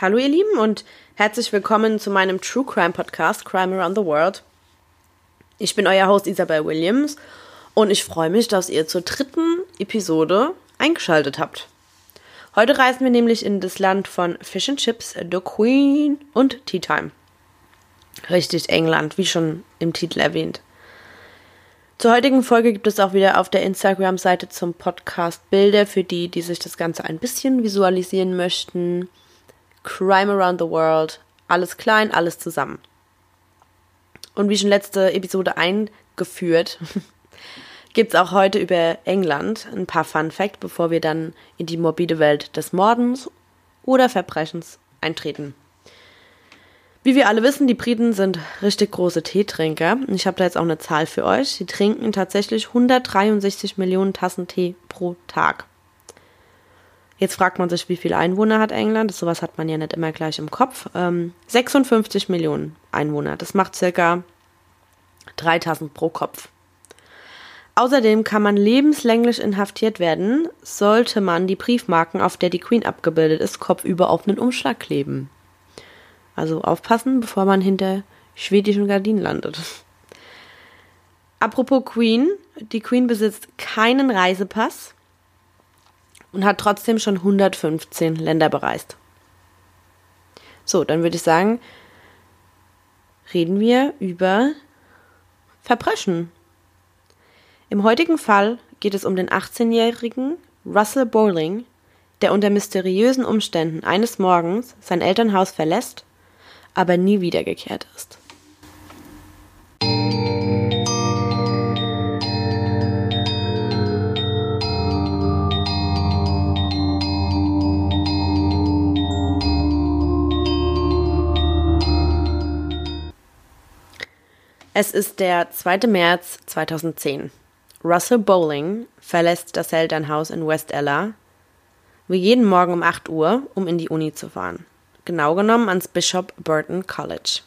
Hallo ihr Lieben und herzlich willkommen zu meinem True Crime Podcast Crime Around the World. Ich bin euer Host Isabel Williams und ich freue mich, dass ihr zur dritten Episode eingeschaltet habt. Heute reisen wir nämlich in das Land von Fish and Chips, The Queen und Tea Time. Richtig England, wie schon im Titel erwähnt. Zur heutigen Folge gibt es auch wieder auf der Instagram-Seite zum Podcast Bilder für die, die sich das Ganze ein bisschen visualisieren möchten. Crime Around the World, alles klein, alles zusammen. Und wie schon letzte Episode eingeführt, gibt es auch heute über England ein paar Fun Facts, bevor wir dann in die morbide Welt des Mordens oder Verbrechens eintreten. Wie wir alle wissen, die Briten sind richtig große Teetrinker. Ich habe da jetzt auch eine Zahl für euch. Sie trinken tatsächlich 163 Millionen Tassen Tee pro Tag. Jetzt fragt man sich, wie viele Einwohner hat England? Sowas hat man ja nicht immer gleich im Kopf. Ähm, 56 Millionen Einwohner. Das macht circa 3000 pro Kopf. Außerdem kann man lebenslänglich inhaftiert werden, sollte man die Briefmarken, auf der die Queen abgebildet ist, kopfüber auf einen Umschlag kleben. Also aufpassen, bevor man hinter schwedischen Gardinen landet. Apropos Queen, die Queen besitzt keinen Reisepass und hat trotzdem schon 115 Länder bereist. So, dann würde ich sagen, reden wir über Verbrechen. Im heutigen Fall geht es um den 18-jährigen Russell Bowling, der unter mysteriösen Umständen eines Morgens sein Elternhaus verlässt aber nie wiedergekehrt ist. Es ist der 2. März 2010. Russell Bowling verlässt das Elternhaus in West Ella wie jeden Morgen um 8 Uhr, um in die Uni zu fahren genau genommen ans Bishop Burton College.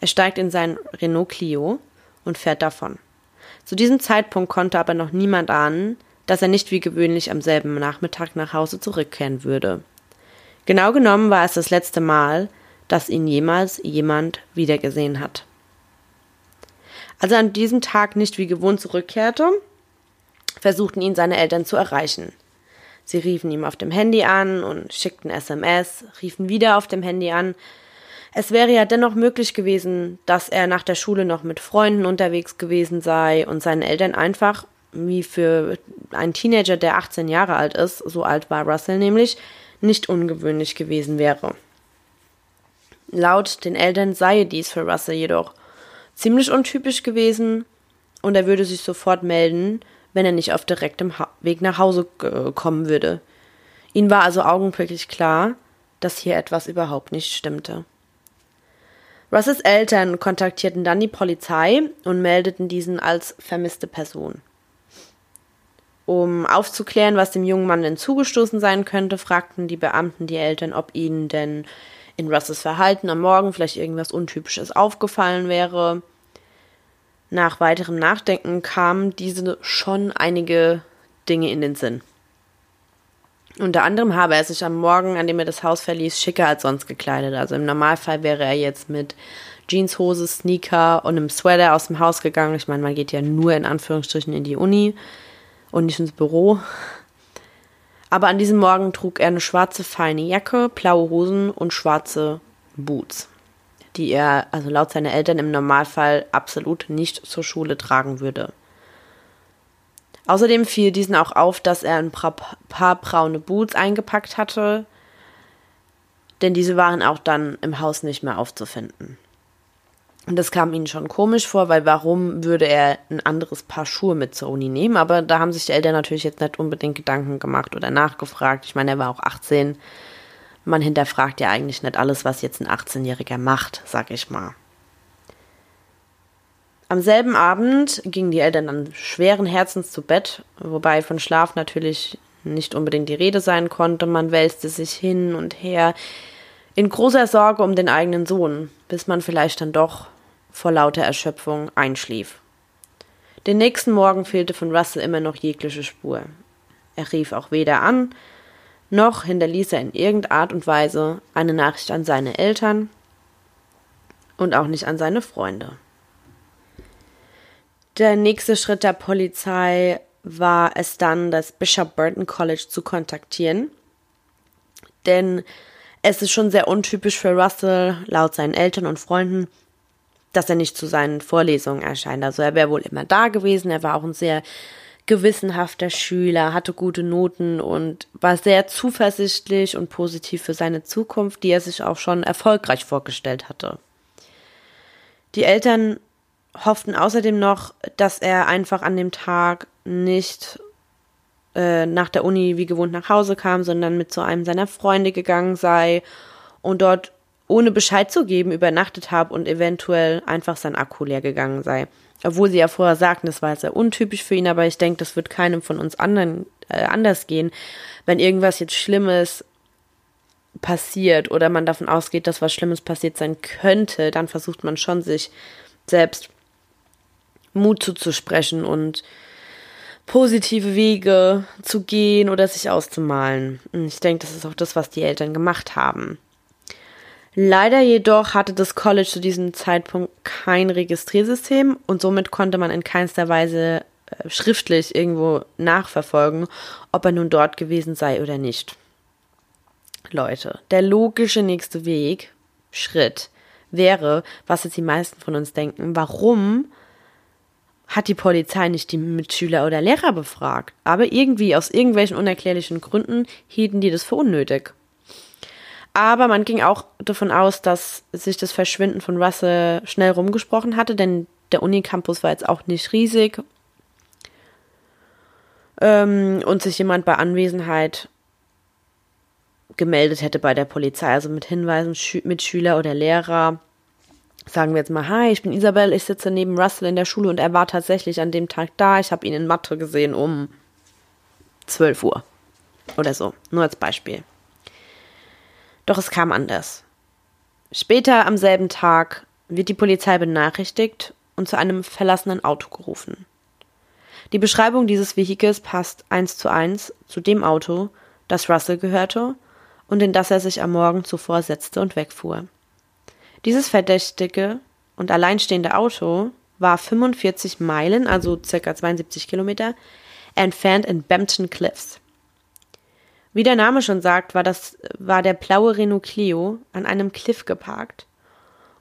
Er steigt in sein Renault Clio und fährt davon. Zu diesem Zeitpunkt konnte aber noch niemand ahnen, dass er nicht wie gewöhnlich am selben Nachmittag nach Hause zurückkehren würde. Genau genommen war es das letzte Mal, dass ihn jemals jemand wiedergesehen hat. Als er an diesem Tag nicht wie gewohnt zurückkehrte, versuchten ihn seine Eltern zu erreichen. Sie riefen ihm auf dem Handy an und schickten SMS, riefen wieder auf dem Handy an. Es wäre ja dennoch möglich gewesen, dass er nach der Schule noch mit Freunden unterwegs gewesen sei und seinen Eltern einfach, wie für einen Teenager, der 18 Jahre alt ist, so alt war Russell nämlich, nicht ungewöhnlich gewesen wäre. Laut den Eltern sei dies für Russell jedoch ziemlich untypisch gewesen und er würde sich sofort melden, wenn er nicht auf direktem ha Weg nach Hause äh, kommen würde. Ihnen war also augenblicklich klar, dass hier etwas überhaupt nicht stimmte. Russes Eltern kontaktierten dann die Polizei und meldeten diesen als vermisste Person. Um aufzuklären, was dem jungen Mann denn zugestoßen sein könnte, fragten die Beamten die Eltern, ob ihnen denn in Russes Verhalten am Morgen vielleicht irgendwas Untypisches aufgefallen wäre. Nach weiterem Nachdenken kamen diese schon einige Dinge in den Sinn. Unter anderem habe er sich am Morgen, an dem er das Haus verließ, schicker als sonst gekleidet. Also im Normalfall wäre er jetzt mit Jeanshose, Sneaker und einem Sweater aus dem Haus gegangen. Ich meine, man geht ja nur in Anführungsstrichen in die Uni und nicht ins Büro. Aber an diesem Morgen trug er eine schwarze feine Jacke, blaue Hosen und schwarze Boots die er, also laut seiner Eltern im Normalfall absolut nicht zur Schule tragen würde. Außerdem fiel diesen auch auf, dass er ein paar braune Boots eingepackt hatte, denn diese waren auch dann im Haus nicht mehr aufzufinden. Und das kam ihnen schon komisch vor, weil warum würde er ein anderes Paar Schuhe mit zur Uni nehmen? Aber da haben sich die Eltern natürlich jetzt nicht unbedingt Gedanken gemacht oder nachgefragt. Ich meine, er war auch 18 man hinterfragt ja eigentlich nicht alles, was jetzt ein 18-Jähriger macht, sag ich mal. Am selben Abend gingen die Eltern dann schweren Herzens zu Bett, wobei von Schlaf natürlich nicht unbedingt die Rede sein konnte. Man wälzte sich hin und her in großer Sorge um den eigenen Sohn, bis man vielleicht dann doch vor lauter Erschöpfung einschlief. Den nächsten Morgen fehlte von Russell immer noch jegliche Spur. Er rief auch weder an, noch hinterließ er in irgendeiner Art und Weise eine Nachricht an seine Eltern und auch nicht an seine Freunde. Der nächste Schritt der Polizei war es dann, das Bishop Burton College zu kontaktieren. Denn es ist schon sehr untypisch für Russell, laut seinen Eltern und Freunden, dass er nicht zu seinen Vorlesungen erscheint. Also er wäre wohl immer da gewesen, er war auch ein sehr gewissenhafter Schüler, hatte gute Noten und war sehr zuversichtlich und positiv für seine Zukunft, die er sich auch schon erfolgreich vorgestellt hatte. Die Eltern hofften außerdem noch, dass er einfach an dem Tag nicht äh, nach der Uni wie gewohnt nach Hause kam, sondern mit zu einem seiner Freunde gegangen sei und dort ohne Bescheid zu geben übernachtet habe und eventuell einfach sein Akku leer gegangen sei. Obwohl sie ja vorher sagten, das war sehr untypisch für ihn, aber ich denke, das wird keinem von uns anderen äh, anders gehen. Wenn irgendwas jetzt Schlimmes passiert oder man davon ausgeht, dass was Schlimmes passiert sein könnte, dann versucht man schon, sich selbst Mut zuzusprechen und positive Wege zu gehen oder sich auszumalen. Ich denke, das ist auch das, was die Eltern gemacht haben. Leider jedoch hatte das College zu diesem Zeitpunkt kein Registriersystem und somit konnte man in keinster Weise äh, schriftlich irgendwo nachverfolgen, ob er nun dort gewesen sei oder nicht. Leute, der logische nächste Weg, Schritt, wäre, was jetzt die meisten von uns denken, warum hat die Polizei nicht die Mitschüler oder Lehrer befragt. Aber irgendwie, aus irgendwelchen unerklärlichen Gründen, hielten die das für unnötig. Aber man ging auch davon aus, dass sich das Verschwinden von Russell schnell rumgesprochen hatte, denn der Unicampus war jetzt auch nicht riesig. Ähm, und sich jemand bei Anwesenheit gemeldet hätte bei der Polizei, also mit Hinweisen, Schü Mitschüler oder Lehrer sagen wir jetzt mal, hi, ich bin Isabel, ich sitze neben Russell in der Schule und er war tatsächlich an dem Tag da. Ich habe ihn in Mathe gesehen um 12 Uhr oder so. Nur als Beispiel. Doch es kam anders. Später am selben Tag wird die Polizei benachrichtigt und zu einem verlassenen Auto gerufen. Die Beschreibung dieses Vehikels passt eins zu eins zu dem Auto, das Russell gehörte und in das er sich am Morgen zuvor setzte und wegfuhr. Dieses verdächtige und alleinstehende Auto war 45 Meilen, also circa 72 Kilometer, entfernt in Bampton Cliffs. Wie der Name schon sagt, war das war der blaue Renault Clio an einem Cliff geparkt.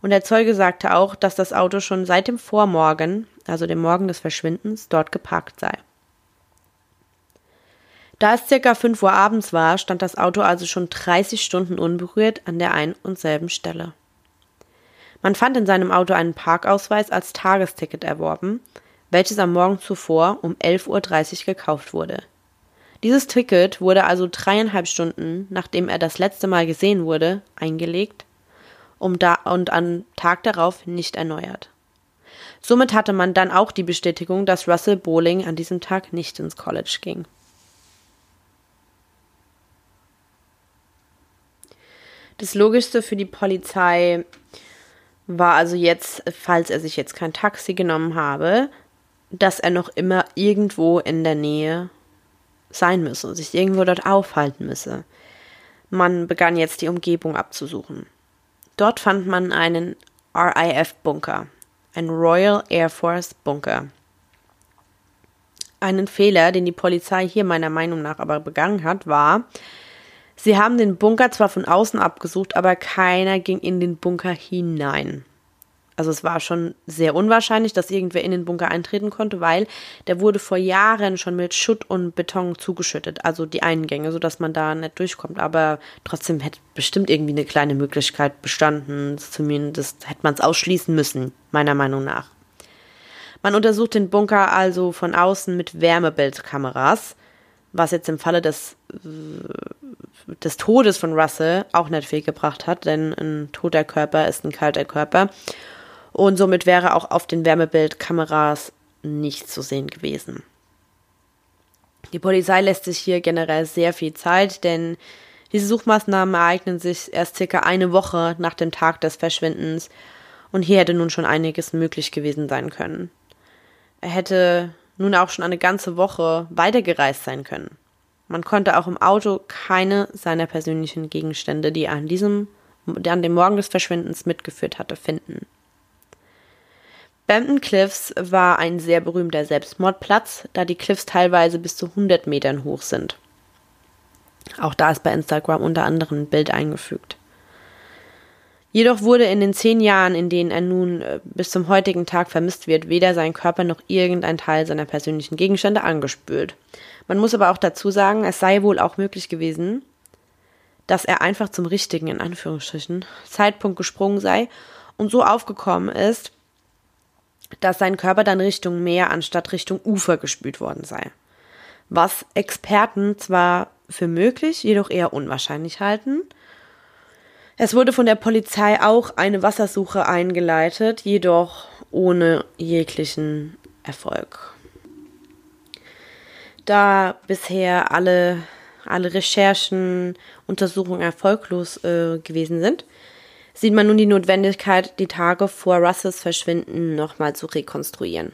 Und der Zeuge sagte auch, dass das Auto schon seit dem Vormorgen, also dem Morgen des Verschwindens, dort geparkt sei. Da es circa 5 Uhr abends war, stand das Auto also schon 30 Stunden unberührt an der ein und selben Stelle. Man fand in seinem Auto einen Parkausweis als Tagesticket erworben, welches am Morgen zuvor um 11.30 Uhr gekauft wurde. Dieses Ticket wurde also dreieinhalb Stunden, nachdem er das letzte Mal gesehen wurde, eingelegt um da und am Tag darauf nicht erneuert. Somit hatte man dann auch die Bestätigung, dass Russell Bowling an diesem Tag nicht ins College ging. Das Logischste für die Polizei war also jetzt, falls er sich jetzt kein Taxi genommen habe, dass er noch immer irgendwo in der Nähe sein müsse, sich irgendwo dort aufhalten müsse. Man begann jetzt die Umgebung abzusuchen. Dort fand man einen RAF-Bunker, ein Royal Air Force Bunker. Einen Fehler, den die Polizei hier meiner Meinung nach aber begangen hat, war, Sie haben den Bunker zwar von außen abgesucht, aber keiner ging in den Bunker hinein. Also es war schon sehr unwahrscheinlich, dass irgendwer in den Bunker eintreten konnte, weil der wurde vor Jahren schon mit Schutt und Beton zugeschüttet, also die Eingänge, sodass man da nicht durchkommt. Aber trotzdem hätte bestimmt irgendwie eine kleine Möglichkeit bestanden, zumindest hätte man es ausschließen müssen, meiner Meinung nach. Man untersucht den Bunker also von außen mit Wärmebildkameras, was jetzt im Falle des des Todes von Russell auch nicht viel gebracht hat, denn ein toter Körper ist ein kalter Körper. Und somit wäre auch auf den Wärmebildkameras nichts zu sehen gewesen. Die Polizei lässt sich hier generell sehr viel Zeit, denn diese Suchmaßnahmen ereignen sich erst circa eine Woche nach dem Tag des Verschwindens und hier hätte nun schon einiges möglich gewesen sein können. Er hätte nun auch schon eine ganze Woche weitergereist sein können. Man konnte auch im Auto keine seiner persönlichen Gegenstände, die er an diesem, an dem Morgen des Verschwindens mitgeführt hatte, finden. Bampton Cliffs war ein sehr berühmter Selbstmordplatz, da die Cliffs teilweise bis zu 100 Metern hoch sind. Auch da ist bei Instagram unter anderem ein Bild eingefügt. Jedoch wurde in den zehn Jahren, in denen er nun äh, bis zum heutigen Tag vermisst wird, weder sein Körper noch irgendein Teil seiner persönlichen Gegenstände angespült. Man muss aber auch dazu sagen, es sei wohl auch möglich gewesen, dass er einfach zum richtigen, in Anführungsstrichen, Zeitpunkt gesprungen sei und so aufgekommen ist, dass sein Körper dann Richtung Meer anstatt Richtung Ufer gespült worden sei. Was Experten zwar für möglich, jedoch eher unwahrscheinlich halten. Es wurde von der Polizei auch eine Wassersuche eingeleitet, jedoch ohne jeglichen Erfolg. Da bisher alle, alle Recherchen, Untersuchungen erfolglos äh, gewesen sind, sieht man nun die Notwendigkeit, die Tage vor Russells Verschwinden nochmal zu rekonstruieren.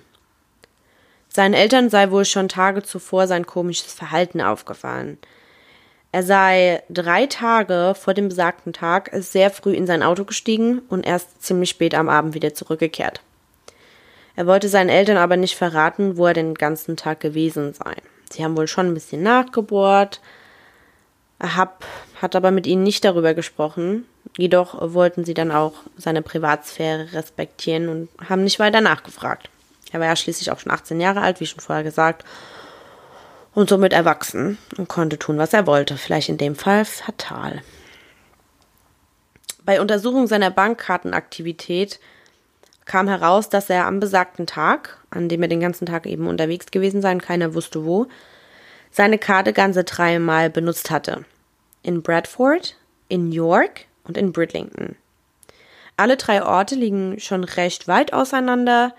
Seinen Eltern sei wohl schon Tage zuvor sein komisches Verhalten aufgefallen. Er sei drei Tage vor dem besagten Tag sehr früh in sein Auto gestiegen und erst ziemlich spät am Abend wieder zurückgekehrt. Er wollte seinen Eltern aber nicht verraten, wo er den ganzen Tag gewesen sei. Sie haben wohl schon ein bisschen nachgebohrt, hab, hat aber mit ihnen nicht darüber gesprochen. Jedoch wollten sie dann auch seine Privatsphäre respektieren und haben nicht weiter nachgefragt. Er war ja schließlich auch schon 18 Jahre alt, wie schon vorher gesagt, und somit erwachsen und konnte tun, was er wollte. Vielleicht in dem Fall fatal. Bei Untersuchung seiner Bankkartenaktivität kam heraus, dass er am besagten Tag, an dem er den ganzen Tag eben unterwegs gewesen sein, keiner wusste wo, seine Karte ganze dreimal benutzt hatte in Bradford, in York und in Bridlington. Alle drei Orte liegen schon recht weit auseinander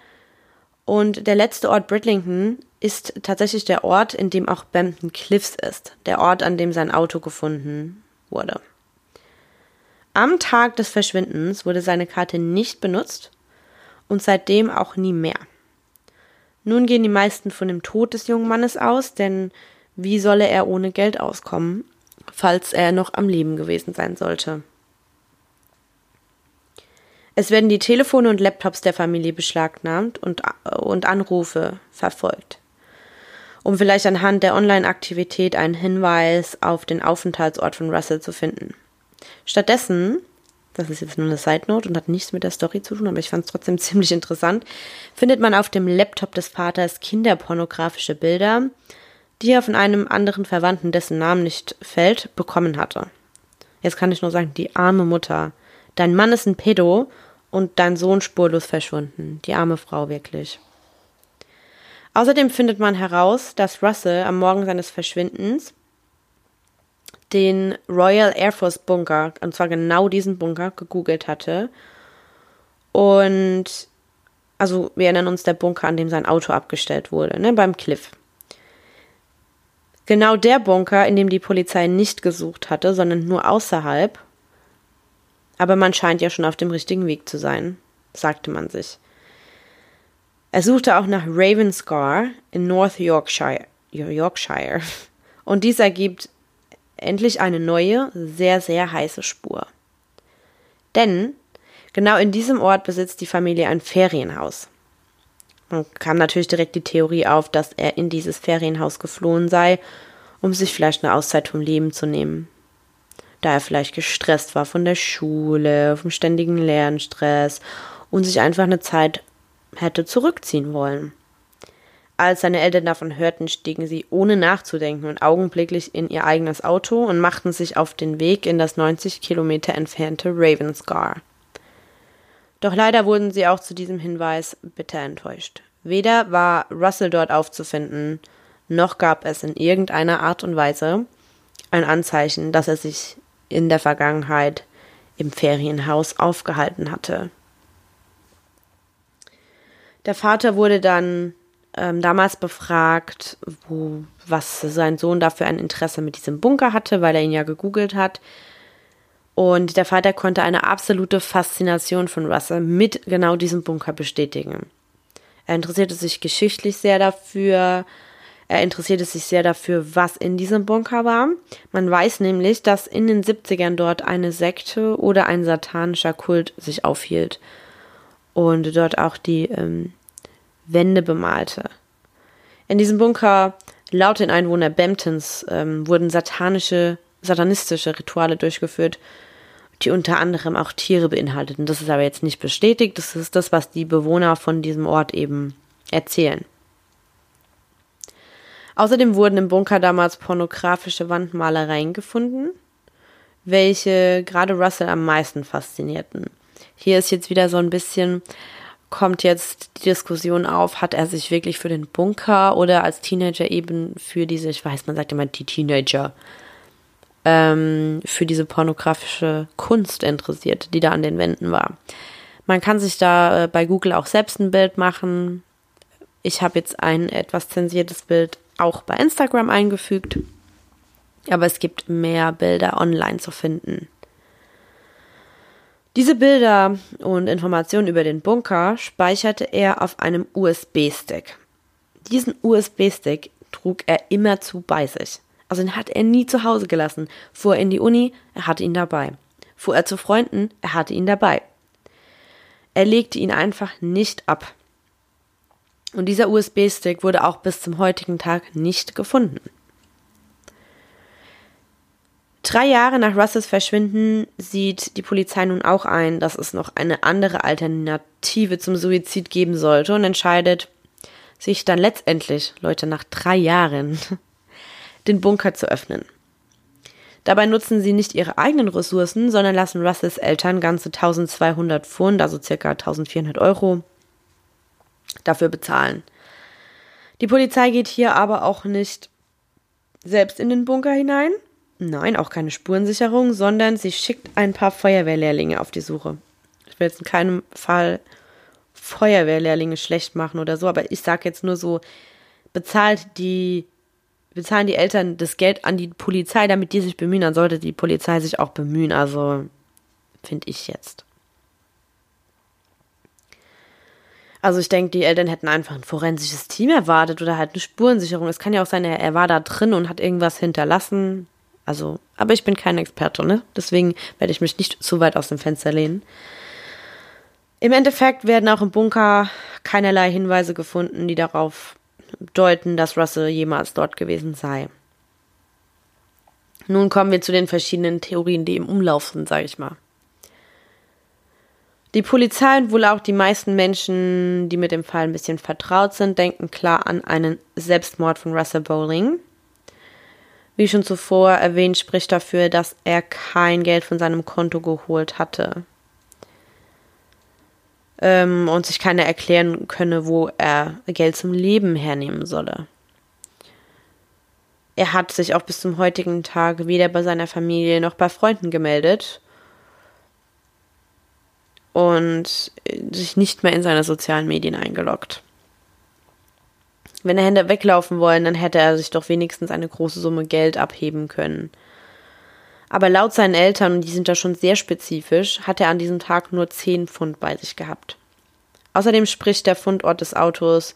und der letzte Ort Bridlington ist tatsächlich der Ort, in dem auch Bampton Cliffs ist, der Ort, an dem sein Auto gefunden wurde. Am Tag des Verschwindens wurde seine Karte nicht benutzt und seitdem auch nie mehr. Nun gehen die meisten von dem Tod des jungen Mannes aus, denn wie solle er ohne Geld auskommen? Falls er noch am Leben gewesen sein sollte. Es werden die Telefone und Laptops der Familie beschlagnahmt und, und Anrufe verfolgt, um vielleicht anhand der Online-Aktivität einen Hinweis auf den Aufenthaltsort von Russell zu finden. Stattdessen, das ist jetzt nur eine Side Note und hat nichts mit der Story zu tun, aber ich fand es trotzdem ziemlich interessant, findet man auf dem Laptop des Vaters kinderpornografische Bilder, die er von einem anderen Verwandten, dessen Namen nicht fällt, bekommen hatte. Jetzt kann ich nur sagen, die arme Mutter. Dein Mann ist ein Pedo und dein Sohn spurlos verschwunden. Die arme Frau wirklich. Außerdem findet man heraus, dass Russell am Morgen seines Verschwindens den Royal Air Force Bunker, und zwar genau diesen Bunker, gegoogelt hatte. Und also wir erinnern uns der Bunker, an dem sein Auto abgestellt wurde, ne, beim Cliff. Genau der Bunker, in dem die Polizei nicht gesucht hatte, sondern nur außerhalb. Aber man scheint ja schon auf dem richtigen Weg zu sein, sagte man sich. Er suchte auch nach Ravenscar in North Yorkshire, Yorkshire. Und dies ergibt endlich eine neue, sehr, sehr heiße Spur. Denn genau in diesem Ort besitzt die Familie ein Ferienhaus. Dann kam natürlich direkt die Theorie auf, dass er in dieses Ferienhaus geflohen sei, um sich vielleicht eine Auszeit vom Leben zu nehmen. Da er vielleicht gestresst war von der Schule, vom ständigen Lernstress und sich einfach eine Zeit hätte zurückziehen wollen. Als seine Eltern davon hörten, stiegen sie ohne nachzudenken und augenblicklich in ihr eigenes Auto und machten sich auf den Weg in das 90 Kilometer entfernte Ravenscar. Doch leider wurden sie auch zu diesem Hinweis bitter enttäuscht. Weder war Russell dort aufzufinden, noch gab es in irgendeiner Art und Weise ein Anzeichen, dass er sich in der Vergangenheit im Ferienhaus aufgehalten hatte. Der Vater wurde dann ähm, damals befragt, wo, was sein Sohn dafür ein Interesse mit diesem Bunker hatte, weil er ihn ja gegoogelt hat. Und der Vater konnte eine absolute Faszination von Russell mit genau diesem Bunker bestätigen. Er interessierte sich geschichtlich sehr dafür. Er interessierte sich sehr dafür, was in diesem Bunker war. Man weiß nämlich, dass in den 70ern dort eine Sekte oder ein satanischer Kult sich aufhielt und dort auch die ähm, Wände bemalte. In diesem Bunker, laut den Einwohnern Bamptons, ähm, wurden satanische, satanistische Rituale durchgeführt, die unter anderem auch Tiere beinhalteten. Das ist aber jetzt nicht bestätigt. Das ist das, was die Bewohner von diesem Ort eben erzählen. Außerdem wurden im Bunker damals pornografische Wandmalereien gefunden, welche gerade Russell am meisten faszinierten. Hier ist jetzt wieder so ein bisschen, kommt jetzt die Diskussion auf, hat er sich wirklich für den Bunker oder als Teenager eben für diese, ich weiß, man sagt immer die Teenager, ähm, für diese pornografische Kunst interessiert, die da an den Wänden war. Man kann sich da äh, bei Google auch selbst ein Bild machen. Ich habe jetzt ein etwas zensiertes Bild auch bei Instagram eingefügt. Aber es gibt mehr Bilder online zu finden. Diese Bilder und Informationen über den Bunker speicherte er auf einem USB-Stick. Diesen USB-Stick trug er immerzu bei sich. Also den hat er nie zu Hause gelassen. Fuhr er in die Uni, er hatte ihn dabei. Fuhr er zu Freunden, er hatte ihn dabei. Er legte ihn einfach nicht ab. Und dieser USB-Stick wurde auch bis zum heutigen Tag nicht gefunden. Drei Jahre nach Russells Verschwinden sieht die Polizei nun auch ein, dass es noch eine andere Alternative zum Suizid geben sollte und entscheidet sich dann letztendlich, Leute, nach drei Jahren, den Bunker zu öffnen. Dabei nutzen sie nicht ihre eigenen Ressourcen, sondern lassen Russells Eltern ganze 1200 Pfund, also circa 1400 Euro, dafür bezahlen. Die Polizei geht hier aber auch nicht selbst in den Bunker hinein, Nein, auch keine Spurensicherung, sondern sie schickt ein paar Feuerwehrlehrlinge auf die Suche. Ich will jetzt in keinem Fall Feuerwehrlehrlinge schlecht machen oder so, aber ich sage jetzt nur so, bezahlt die, bezahlen die Eltern das Geld an die Polizei, damit die sich bemühen, dann sollte die Polizei sich auch bemühen. Also finde ich jetzt. Also ich denke, die Eltern hätten einfach ein forensisches Team erwartet oder halt eine Spurensicherung. Es kann ja auch sein, er, war da drin und hat irgendwas hinterlassen. Also, aber ich bin kein Experte, ne? Deswegen werde ich mich nicht zu weit aus dem Fenster lehnen. Im Endeffekt werden auch im Bunker keinerlei Hinweise gefunden, die darauf deuten, dass Russell jemals dort gewesen sei. Nun kommen wir zu den verschiedenen Theorien, die im Umlauf sind, sage ich mal. Die Polizei und wohl auch die meisten Menschen, die mit dem Fall ein bisschen vertraut sind, denken klar an einen Selbstmord von Russell Bowling. Wie schon zuvor erwähnt, spricht dafür, dass er kein Geld von seinem Konto geholt hatte ähm, und sich keiner erklären könne, wo er Geld zum Leben hernehmen solle. Er hat sich auch bis zum heutigen Tag weder bei seiner Familie noch bei Freunden gemeldet und sich nicht mehr in seine sozialen Medien eingeloggt. Wenn er hätte weglaufen wollen, dann hätte er sich doch wenigstens eine große Summe Geld abheben können. Aber laut seinen Eltern, und die sind da schon sehr spezifisch, hat er an diesem Tag nur 10 Pfund bei sich gehabt. Außerdem spricht der Fundort des Autos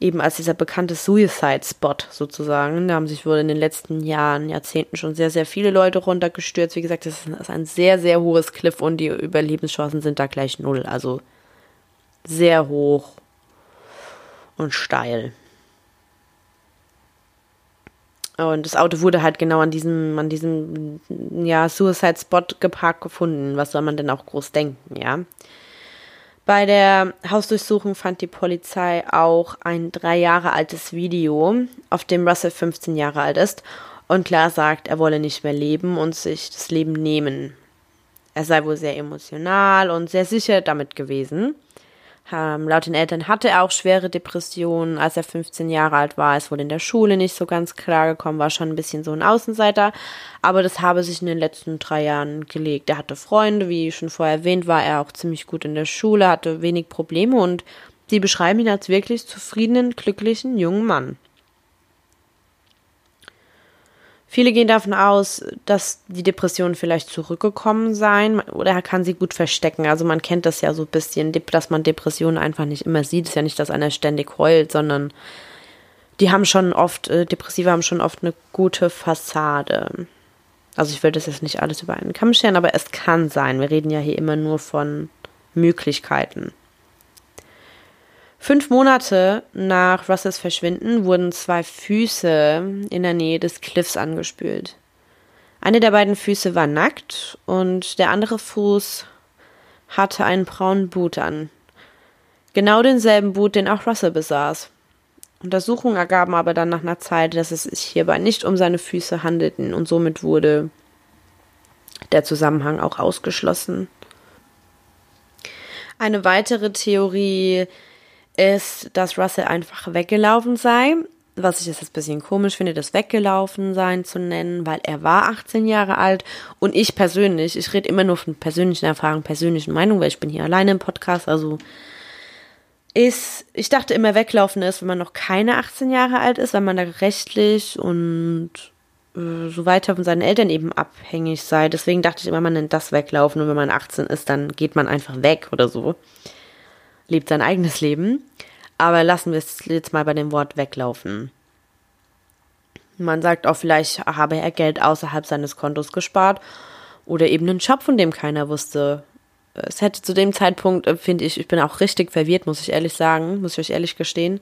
eben als dieser bekannte Suicide Spot sozusagen. Da haben sich wohl in den letzten Jahren, Jahrzehnten schon sehr, sehr viele Leute runtergestürzt. Wie gesagt, das ist ein sehr, sehr hohes Cliff und die Überlebenschancen sind da gleich null. Also sehr hoch und steil. Und das Auto wurde halt genau an diesem, an diesem, ja, Suicide Spot geparkt gefunden. Was soll man denn auch groß denken, ja? Bei der Hausdurchsuchung fand die Polizei auch ein drei Jahre altes Video, auf dem Russell 15 Jahre alt ist und klar sagt, er wolle nicht mehr leben und sich das Leben nehmen. Er sei wohl sehr emotional und sehr sicher damit gewesen. Ähm, laut den Eltern hatte er auch schwere Depressionen, als er 15 Jahre alt war. Es wurde in der Schule nicht so ganz klar gekommen, war schon ein bisschen so ein Außenseiter. Aber das habe sich in den letzten drei Jahren gelegt. Er hatte Freunde, wie schon vorher erwähnt, war er auch ziemlich gut in der Schule, hatte wenig Probleme und sie beschreiben ihn als wirklich zufriedenen, glücklichen jungen Mann. Viele gehen davon aus, dass die Depressionen vielleicht zurückgekommen seien oder er kann sie gut verstecken. Also man kennt das ja so ein bisschen, dass man Depressionen einfach nicht immer sieht. Es ist ja nicht, dass einer ständig heult, sondern die haben schon oft, äh, Depressive haben schon oft eine gute Fassade. Also ich will das jetzt nicht alles über einen Kamm scheren, aber es kann sein. Wir reden ja hier immer nur von Möglichkeiten. Fünf Monate nach Russells Verschwinden wurden zwei Füße in der Nähe des Cliffs angespült. Eine der beiden Füße war nackt und der andere Fuß hatte einen braunen Boot an. Genau denselben Boot, den auch Russell besaß. Untersuchungen ergaben aber dann nach einer Zeit, dass es sich hierbei nicht um seine Füße handelten und somit wurde der Zusammenhang auch ausgeschlossen. Eine weitere Theorie ist, dass Russell einfach weggelaufen sei. Was ich jetzt ein bisschen komisch finde, das weggelaufen sein zu nennen, weil er war 18 Jahre alt und ich persönlich, ich rede immer nur von persönlichen Erfahrungen, persönlichen Meinungen, weil ich bin hier alleine im Podcast, also ist, ich dachte immer weglaufen ist, wenn man noch keine 18 Jahre alt ist, weil man da rechtlich und äh, so weiter von seinen Eltern eben abhängig sei. Deswegen dachte ich immer, man nennt das weglaufen und wenn man 18 ist, dann geht man einfach weg oder so lebt sein eigenes Leben. Aber lassen wir es jetzt mal bei dem Wort weglaufen. Man sagt auch, vielleicht habe er Geld außerhalb seines Kontos gespart oder eben einen Job, von dem keiner wusste. Es hätte zu dem Zeitpunkt, äh, finde ich, ich bin auch richtig verwirrt, muss ich ehrlich sagen, muss ich euch ehrlich gestehen,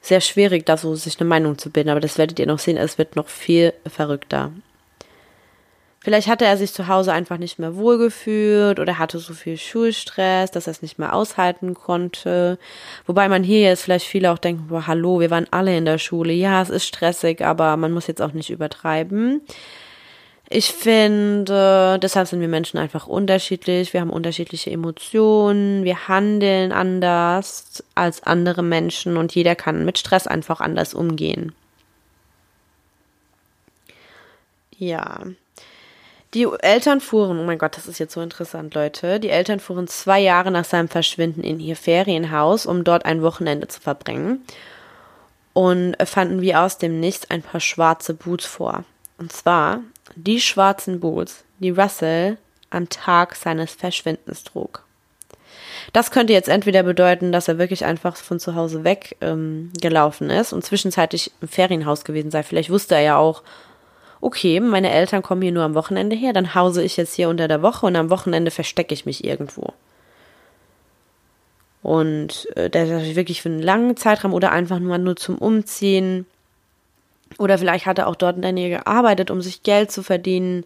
sehr schwierig, da so sich eine Meinung zu bilden. Aber das werdet ihr noch sehen, es wird noch viel verrückter. Vielleicht hatte er sich zu Hause einfach nicht mehr wohlgefühlt oder hatte so viel Schulstress, dass er es nicht mehr aushalten konnte. Wobei man hier jetzt vielleicht viele auch denken, boah, hallo, wir waren alle in der Schule. Ja, es ist stressig, aber man muss jetzt auch nicht übertreiben. Ich finde, deshalb sind wir Menschen einfach unterschiedlich. Wir haben unterschiedliche Emotionen. Wir handeln anders als andere Menschen und jeder kann mit Stress einfach anders umgehen. Ja. Die Eltern fuhren, oh mein Gott, das ist jetzt so interessant, Leute. Die Eltern fuhren zwei Jahre nach seinem Verschwinden in ihr Ferienhaus, um dort ein Wochenende zu verbringen. Und fanden wie aus dem Nichts ein paar schwarze Boots vor. Und zwar die schwarzen Boots, die Russell am Tag seines Verschwindens trug. Das könnte jetzt entweder bedeuten, dass er wirklich einfach von zu Hause weg ähm, gelaufen ist und zwischenzeitlich im Ferienhaus gewesen sei. Vielleicht wusste er ja auch, okay, meine Eltern kommen hier nur am Wochenende her, dann hause ich jetzt hier unter der Woche und am Wochenende verstecke ich mich irgendwo. Und äh, das ist wirklich für einen langen Zeitraum oder einfach nur, nur zum Umziehen. Oder vielleicht hat er auch dort in der Nähe gearbeitet, um sich Geld zu verdienen.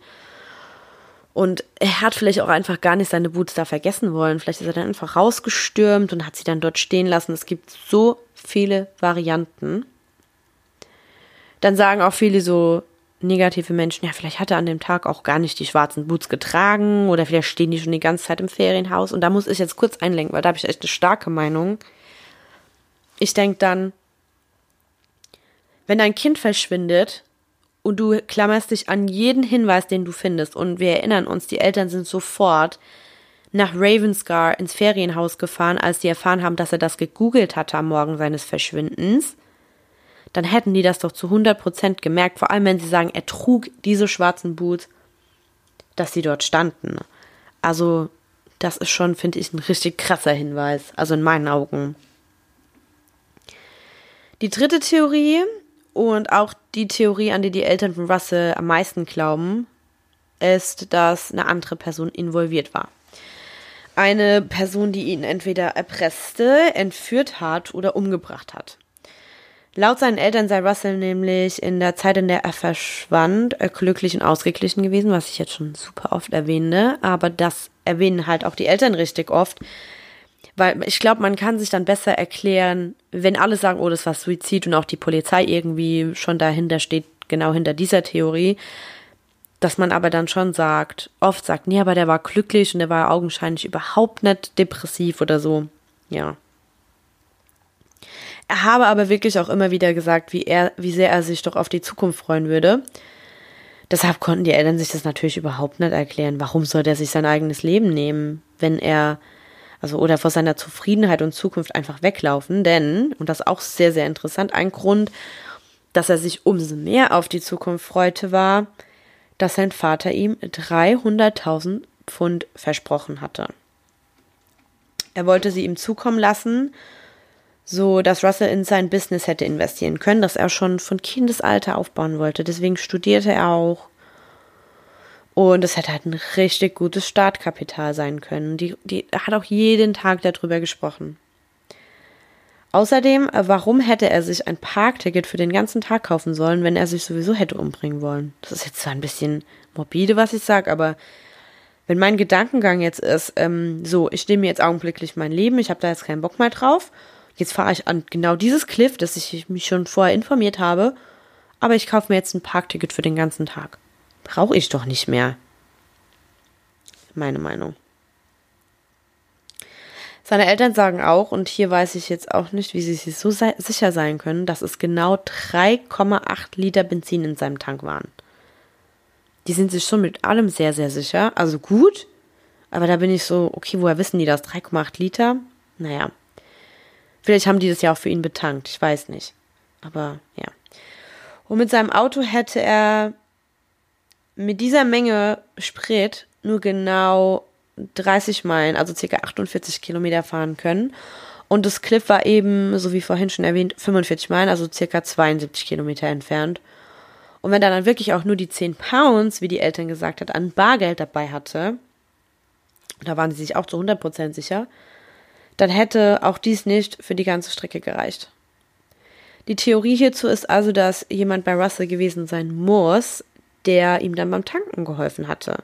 Und er hat vielleicht auch einfach gar nicht seine Boots da vergessen wollen. Vielleicht ist er dann einfach rausgestürmt und hat sie dann dort stehen lassen. Es gibt so viele Varianten. Dann sagen auch viele so, negative Menschen, ja, vielleicht hat er an dem Tag auch gar nicht die schwarzen Boots getragen oder vielleicht stehen die schon die ganze Zeit im Ferienhaus. Und da muss ich jetzt kurz einlenken, weil da habe ich echt eine starke Meinung. Ich denke dann, wenn dein Kind verschwindet und du klammerst dich an jeden Hinweis, den du findest, und wir erinnern uns, die Eltern sind sofort nach Ravenscar ins Ferienhaus gefahren, als sie erfahren haben, dass er das gegoogelt hatte am Morgen seines Verschwindens dann hätten die das doch zu 100% gemerkt, vor allem wenn sie sagen, er trug diese schwarzen Boots, dass sie dort standen. Also, das ist schon, finde ich, ein richtig krasser Hinweis, also in meinen Augen. Die dritte Theorie und auch die Theorie, an die die Eltern von Russell am meisten glauben, ist, dass eine andere Person involviert war. Eine Person, die ihn entweder erpresste, entführt hat oder umgebracht hat. Laut seinen Eltern sei Russell nämlich in der Zeit, in der er verschwand, äh, glücklich und ausgeglichen gewesen, was ich jetzt schon super oft erwähne, aber das erwähnen halt auch die Eltern richtig oft, weil ich glaube, man kann sich dann besser erklären, wenn alle sagen, oh, das war Suizid und auch die Polizei irgendwie schon dahinter steht, genau hinter dieser Theorie, dass man aber dann schon sagt, oft sagt, nee, aber der war glücklich und der war augenscheinlich überhaupt nicht depressiv oder so. Ja. Er habe aber wirklich auch immer wieder gesagt, wie er, wie sehr er sich doch auf die Zukunft freuen würde. Deshalb konnten die Eltern sich das natürlich überhaupt nicht erklären. Warum soll der sich sein eigenes Leben nehmen, wenn er, also oder vor seiner Zufriedenheit und Zukunft einfach weglaufen? Denn, und das ist auch sehr, sehr interessant, ein Grund, dass er sich umso mehr auf die Zukunft freute, war, dass sein Vater ihm 300.000 Pfund versprochen hatte. Er wollte sie ihm zukommen lassen so dass Russell in sein Business hätte investieren können, das er schon von Kindesalter aufbauen wollte. Deswegen studierte er auch. Und es hätte halt ein richtig gutes Startkapital sein können. Die, die hat auch jeden Tag darüber gesprochen. Außerdem, warum hätte er sich ein Parkticket für den ganzen Tag kaufen sollen, wenn er sich sowieso hätte umbringen wollen? Das ist jetzt zwar ein bisschen morbide, was ich sage, aber wenn mein Gedankengang jetzt ist, ähm, so, ich nehme jetzt augenblicklich mein Leben, ich habe da jetzt keinen Bock mehr drauf, jetzt fahre ich an genau dieses Cliff, das ich mich schon vorher informiert habe, aber ich kaufe mir jetzt ein Parkticket für den ganzen Tag. Brauche ich doch nicht mehr. Meine Meinung. Seine Eltern sagen auch, und hier weiß ich jetzt auch nicht, wie sie sich so sicher sein können, dass es genau 3,8 Liter Benzin in seinem Tank waren. Die sind sich schon mit allem sehr, sehr sicher. Also gut. Aber da bin ich so, okay, woher wissen die das? 3,8 Liter? Naja. Vielleicht haben die das ja auch für ihn betankt. Ich weiß nicht. Aber ja. Und mit seinem Auto hätte er mit dieser Menge Sprit nur genau 30 Meilen, also circa 48 Kilometer fahren können. Und das Cliff war eben, so wie vorhin schon erwähnt, 45 Meilen, also circa 72 Kilometer entfernt. Und wenn er dann wirklich auch nur die 10 Pounds, wie die Eltern gesagt hat, an Bargeld dabei hatte, da waren sie sich auch zu 100% sicher, dann hätte auch dies nicht für die ganze Strecke gereicht. Die Theorie hierzu ist also, dass jemand bei Russell gewesen sein muss, der ihm dann beim Tanken geholfen hatte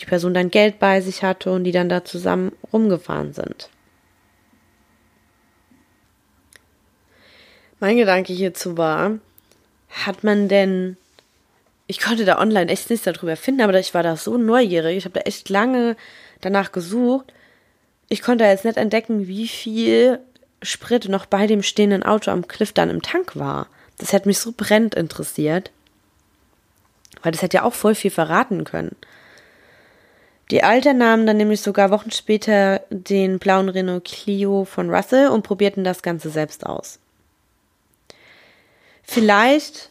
die Person dann Geld bei sich hatte und die dann da zusammen rumgefahren sind. Mein Gedanke hierzu war, hat man denn, ich konnte da online echt nichts darüber finden, aber ich war da so neugierig, ich habe da echt lange danach gesucht. Ich konnte jetzt nicht entdecken, wie viel Sprit noch bei dem stehenden Auto am Cliff dann im Tank war. Das hätte mich so brennend interessiert. Weil das hätte ja auch voll viel verraten können. Die Alten nahmen dann nämlich sogar Wochen später den blauen Renault Clio von Russell und probierten das Ganze selbst aus. Vielleicht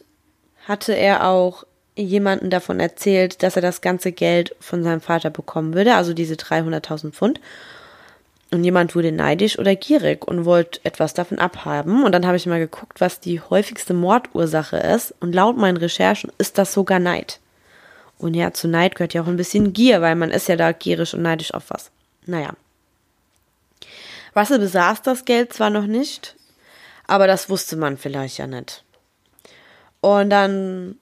hatte er auch jemanden davon erzählt, dass er das ganze Geld von seinem Vater bekommen würde, also diese 300.000 Pfund. Und jemand wurde neidisch oder gierig und wollte etwas davon abhaben. Und dann habe ich mal geguckt, was die häufigste Mordursache ist. Und laut meinen Recherchen ist das sogar Neid. Und ja, zu Neid gehört ja auch ein bisschen Gier, weil man ist ja da gierisch und neidisch auf was. Naja. Russell besaß das Geld zwar noch nicht, aber das wusste man vielleicht ja nicht. Und dann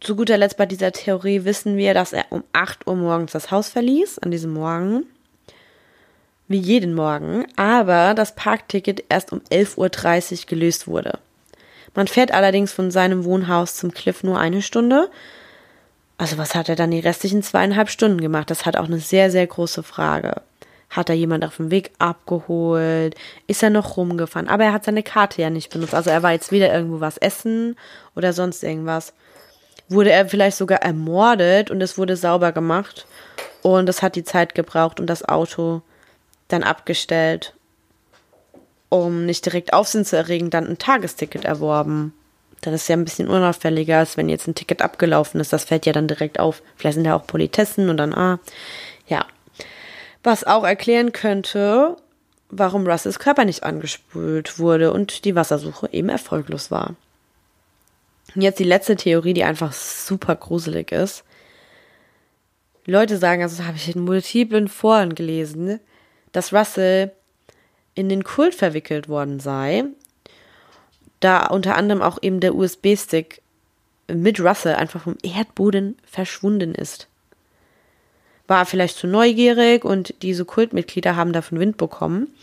zu guter Letzt bei dieser Theorie wissen wir, dass er um 8 Uhr morgens das Haus verließ, an diesem Morgen. Wie jeden Morgen, aber das Parkticket erst um 11.30 Uhr gelöst wurde. Man fährt allerdings von seinem Wohnhaus zum Cliff nur eine Stunde, also was hat er dann die restlichen zweieinhalb Stunden gemacht? Das hat auch eine sehr, sehr große Frage. Hat er jemand auf dem Weg abgeholt? Ist er noch rumgefahren? Aber er hat seine Karte ja nicht benutzt. Also er war jetzt weder irgendwo was essen oder sonst irgendwas. Wurde er vielleicht sogar ermordet und es wurde sauber gemacht. Und es hat die Zeit gebraucht und das Auto dann abgestellt, um nicht direkt Aufsehen zu erregen, dann ein Tagesticket erworben. Das ist ja ein bisschen unauffälliger, als wenn jetzt ein Ticket abgelaufen ist. Das fällt ja dann direkt auf. Vielleicht sind da auch Politessen und dann, ah, ja. Was auch erklären könnte, warum Russells Körper nicht angespült wurde und die Wassersuche eben erfolglos war. Und jetzt die letzte Theorie, die einfach super gruselig ist. Leute sagen, also das habe ich in multiplen Foren gelesen, dass Russell in den Kult verwickelt worden sei da unter anderem auch eben der USB-Stick mit Russell einfach vom Erdboden verschwunden ist. War vielleicht zu neugierig und diese Kultmitglieder haben davon Wind bekommen,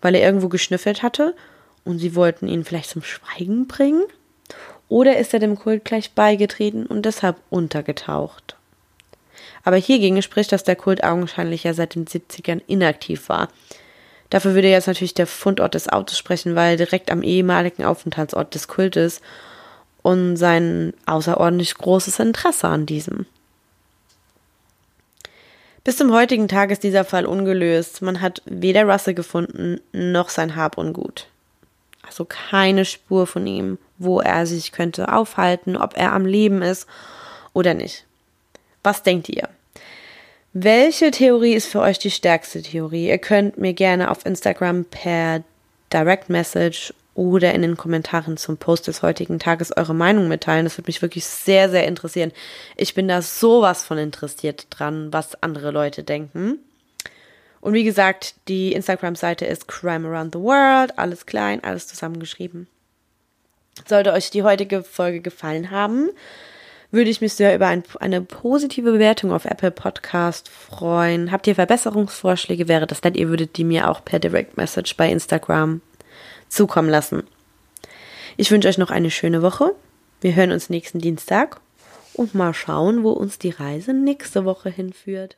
weil er irgendwo geschnüffelt hatte und sie wollten ihn vielleicht zum Schweigen bringen? Oder ist er dem Kult gleich beigetreten und deshalb untergetaucht? Aber hiergegen spricht, dass der Kult augenscheinlich ja seit den 70ern inaktiv war. Dafür würde jetzt natürlich der Fundort des Autos sprechen, weil direkt am ehemaligen Aufenthaltsort des Kultes und sein außerordentlich großes Interesse an diesem. Bis zum heutigen Tag ist dieser Fall ungelöst. Man hat weder Russell gefunden noch sein Hab und Gut. Also keine Spur von ihm, wo er sich könnte aufhalten, ob er am Leben ist oder nicht. Was denkt ihr? Welche Theorie ist für euch die stärkste Theorie? Ihr könnt mir gerne auf Instagram per Direct Message oder in den Kommentaren zum Post des heutigen Tages eure Meinung mitteilen. Das würde mich wirklich sehr, sehr interessieren. Ich bin da sowas von interessiert dran, was andere Leute denken. Und wie gesagt, die Instagram-Seite ist Crime Around the World, alles klein, alles zusammengeschrieben. Sollte euch die heutige Folge gefallen haben, würde ich mich sehr über ein, eine positive Bewertung auf Apple Podcast freuen. Habt ihr Verbesserungsvorschläge? Wäre das nett, ihr würdet die mir auch per Direct Message bei Instagram zukommen lassen. Ich wünsche euch noch eine schöne Woche. Wir hören uns nächsten Dienstag und mal schauen, wo uns die Reise nächste Woche hinführt.